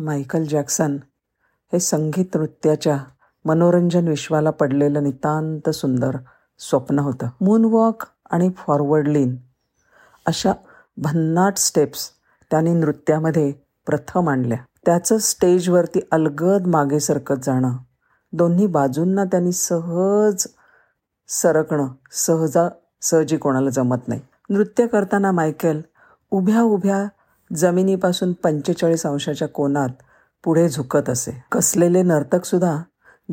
Michael Jackson हे संगीत नृत्याच्या मनोरंजन विश्वाला पडलेलं नितांत सुंदर स्वप्न होतं. मूनवॉक आणि फॉरवर्ड लीन अशा भन्नाट स्टेप्स त्यांनी नृत्यामध्ये प्रथम आणल्या. त्याचं स्टेजवरती अलगद मागे सरकत जाणं दोन्ही बाजूंना त्यांनी सहज सरकणं सहजा सहजी कोणाला जमत नाही. नृत्य करताना मायकेल उभ्या उभ्या जमिनीपासून पंचेचाळीस अंशाच्या कोनात पुढे झुकत असे. कसलेले नर्तकसुद्धा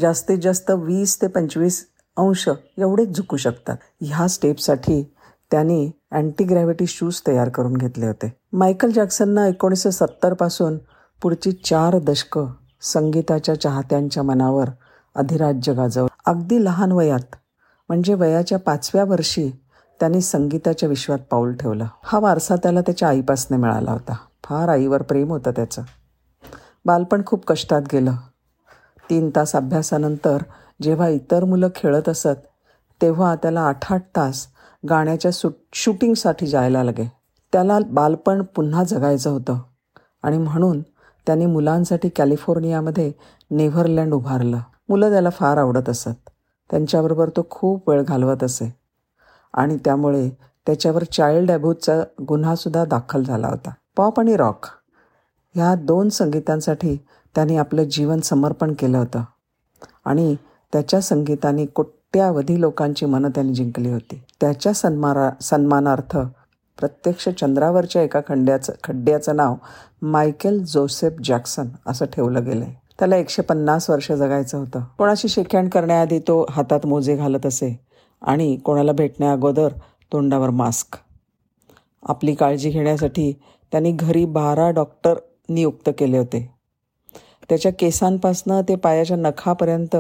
जास्तीत जास्त वीस ते पंचवीस अंश एवढेच झुकू शकतात. ह्या स्टेपसाठी त्यांनी अँटी ग्रॅव्हिटी शूज तयार करून घेतले होते. मायकल जॅक्सननं एकोणीसशे सत्तरपासून पुढची चार दशकं संगीताच्या चाहत्यांच्या मनावर अधिराज्य गाजवलं. अगदी लहान वयात म्हणजे वयाच्या पाचव्या वर्षी त्याने संगीताच्या विश्वात पाऊल ठेवलं. हा वारसा त्याला त्याच्या आईपासून मिळाला होता. फार आईवर प्रेम होतं त्याचं. बालपण खूप कष्टात गेलं. तीन तास अभ्यासानंतर जेव्हा इतर मुलं खेळत असत तेव्हा त्याला आठ आठ तास गाण्याच्या सुट शूटिंगसाठी जायला लागे. त्याला बालपण पुन्हा जगायचं होतं आणि म्हणून त्यांनी मुलांसाठी कॅलिफोर्नियामध्ये नेव्हरलँड उभारलं. मुलं त्याला फार आवडत असत. त्यांच्याबरोबर तो खूप वेळ घालवत असे. आणि त्यामुळे त्याच्यावर चाइल्ड अब्यूजचा गुन्हासुद्धा दाखल झाला होता. पॉप आणि रॉक ह्या दोन संगीतांसाठी त्याने आपलं जीवन समर्पण केलं होतं. आणि त्याच्या संगीताने कोट्यावधी लोकांची मनं त्याने जिंकली होती. त्याच्या सन्मारा सन्मानार्थ प्रत्यक्ष चंद्रावरच्या एका खंड्याचं खड्ड्याचं नाव मायकेल जोसेफ जॅक्सन असं ठेवलं गेलं आहे त्याला एकशे पन्नास वर्ष जगायचं होतं. कोणाशी शेखॅण करण्याआधी तो हातात मोजे घालत असे. आणि कोणाला भेटण्याअगोदर तोंडावर मास्क. आपली काळजी घेण्यासाठी त्यांनी घरी बारा डॉक्टर नियुक्त केले होते. त्याच्या केसांपासनं ते पायाच्या नखापर्यंत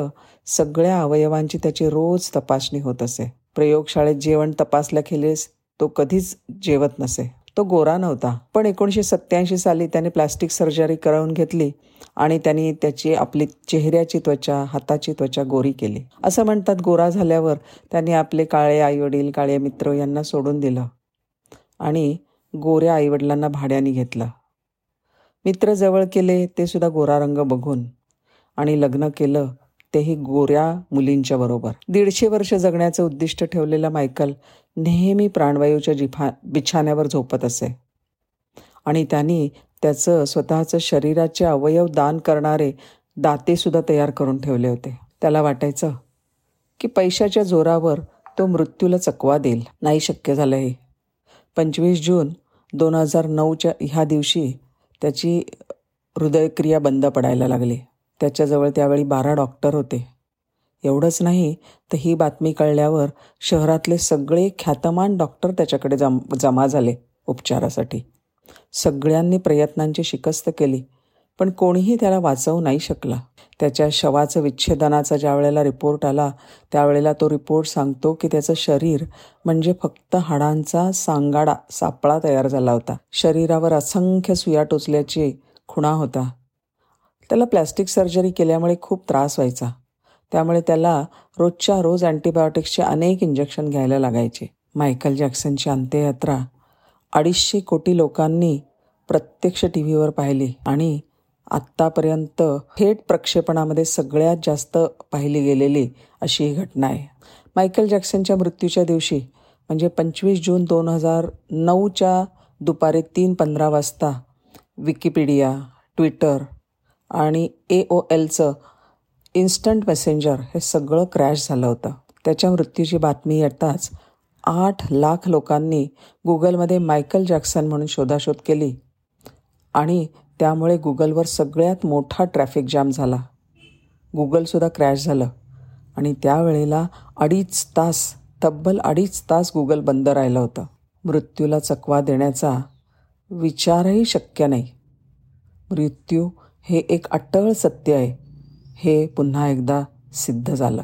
सगळ्या अवयवांची त्याची रोज तपासणी होत असे. प्रयोगशाळेत जेवण तपासल्याखेरीज तो कधीच जेवत नसे. तो गोरा नव्हता. पण एकोणीसशे सत्याऐंशी साली त्याने प्लास्टिक सर्जरी करवून घेतली आणि त्यांनी त्याची आपली चेहऱ्याची त्वचा हाताची त्वचा गोरी केली. असं म्हणतात गोरा झाल्यावर त्यांनी आपले काळे आईवडील काळे मित्र यांना सोडून दिलं आणि गोऱ्या आईवडिलांना भाड्याने घेतलं. मित्र जवळ केले ते सुद्धा गोरा रंग बघून आणि लग्न केलं तेही गोऱ्या मुलींच्या बरोबर. दीडशे वर्ष जगण्याचं उद्दिष्ट ठेवलेला मायकल नेहमी प्राणवायूच्या जिफा बिछाण्यावर झोपत असे. आणि त्यांनी त्याचं स्वतःचं शरीराचे अवयव दान करणारे दातेसुद्धा तयार करून ठेवले होते. त्याला वाटायचं की पैशाच्या जोरावर तो मृत्यूला चकवा देईल. नाही शक्य झालं हे. पंचवीस जून दोन हजार नऊच्या ह्या दिवशी त्याची हृदयक्रिया बंद पडायला लागली. त्याच्याजवळ त्यावेळी बारा डॉक्टर होते. एवढंच नाही तर ही बातमी कळल्यावर शहरातले सगळे ख्यातमान डॉक्टर त्याच्याकडे जम जमा झाले उपचारासाठी. सगळ्यांनी प्रयत्नांची शिकस्त केली पण कोणीही त्याला वाचवू नाही शकला. त्याच्या शवाचं विच्छेदनाचा ज्या वेळेला रिपोर्ट आला त्यावेळेला तो रिपोर्ट सांगतो की त्याचं शरीर म्हणजे फक्त हाडांचा सांगाडा सापळा तयार झाला होता. शरीरावर असंख्य सुया टोचल्याची खुणा होता. त्याला प्लॅस्टिक सर्जरी केल्यामुळे खूप त्रास व्हायचा. त्यामुळे त्याला रोजच्या रोज अँटीबायोटिक्सचे अनेक इंजेक्शन घ्यायला लागायचे. मायकल जॅक्सनची अंत्ययात्रा. अडीचशे कोटी लोकांनी प्रत्यक्ष टी व्हीवर पाहिली आणि आत्तापर्यंत थेट प्रक्षेपणामध्ये सगळ्यात जास्त पाहिली गेलेली अशी ही घटना आहे. मायकल जॅक्सनच्या मृत्यूच्या दिवशी म्हणजे पंचवीस जून दोन हजार नऊच्या दुपारी तीन पंधरा वाजता विकिपीडिया ट्विटर आणि ए ओ एलचं इन्स्टंट मेसेंजर हे सगळं क्रॅश झालं होतं. त्याच्या मृत्यूची बातमी येताच आठ लाख लोकांनी गुगलमध्ये मायकल जॅक्सन म्हणून शोधाशोध केली. आणि त्यामुळे गुगलवर सगळ्यात मोठा ट्रॅफिक जाम झाला. गुगलसुद्धा क्रॅश झालं. आणि त्यावेळेला अडीच तास तब्बल अडीच तास गुगल बंद राहिलं होतं. मृत्यूला चकवा देण्याचा विचारही शक्य नाही. मृत्यू हे एक अटळ सत्य आहे. हे पुन्हा एकदा सिद्ध झालं.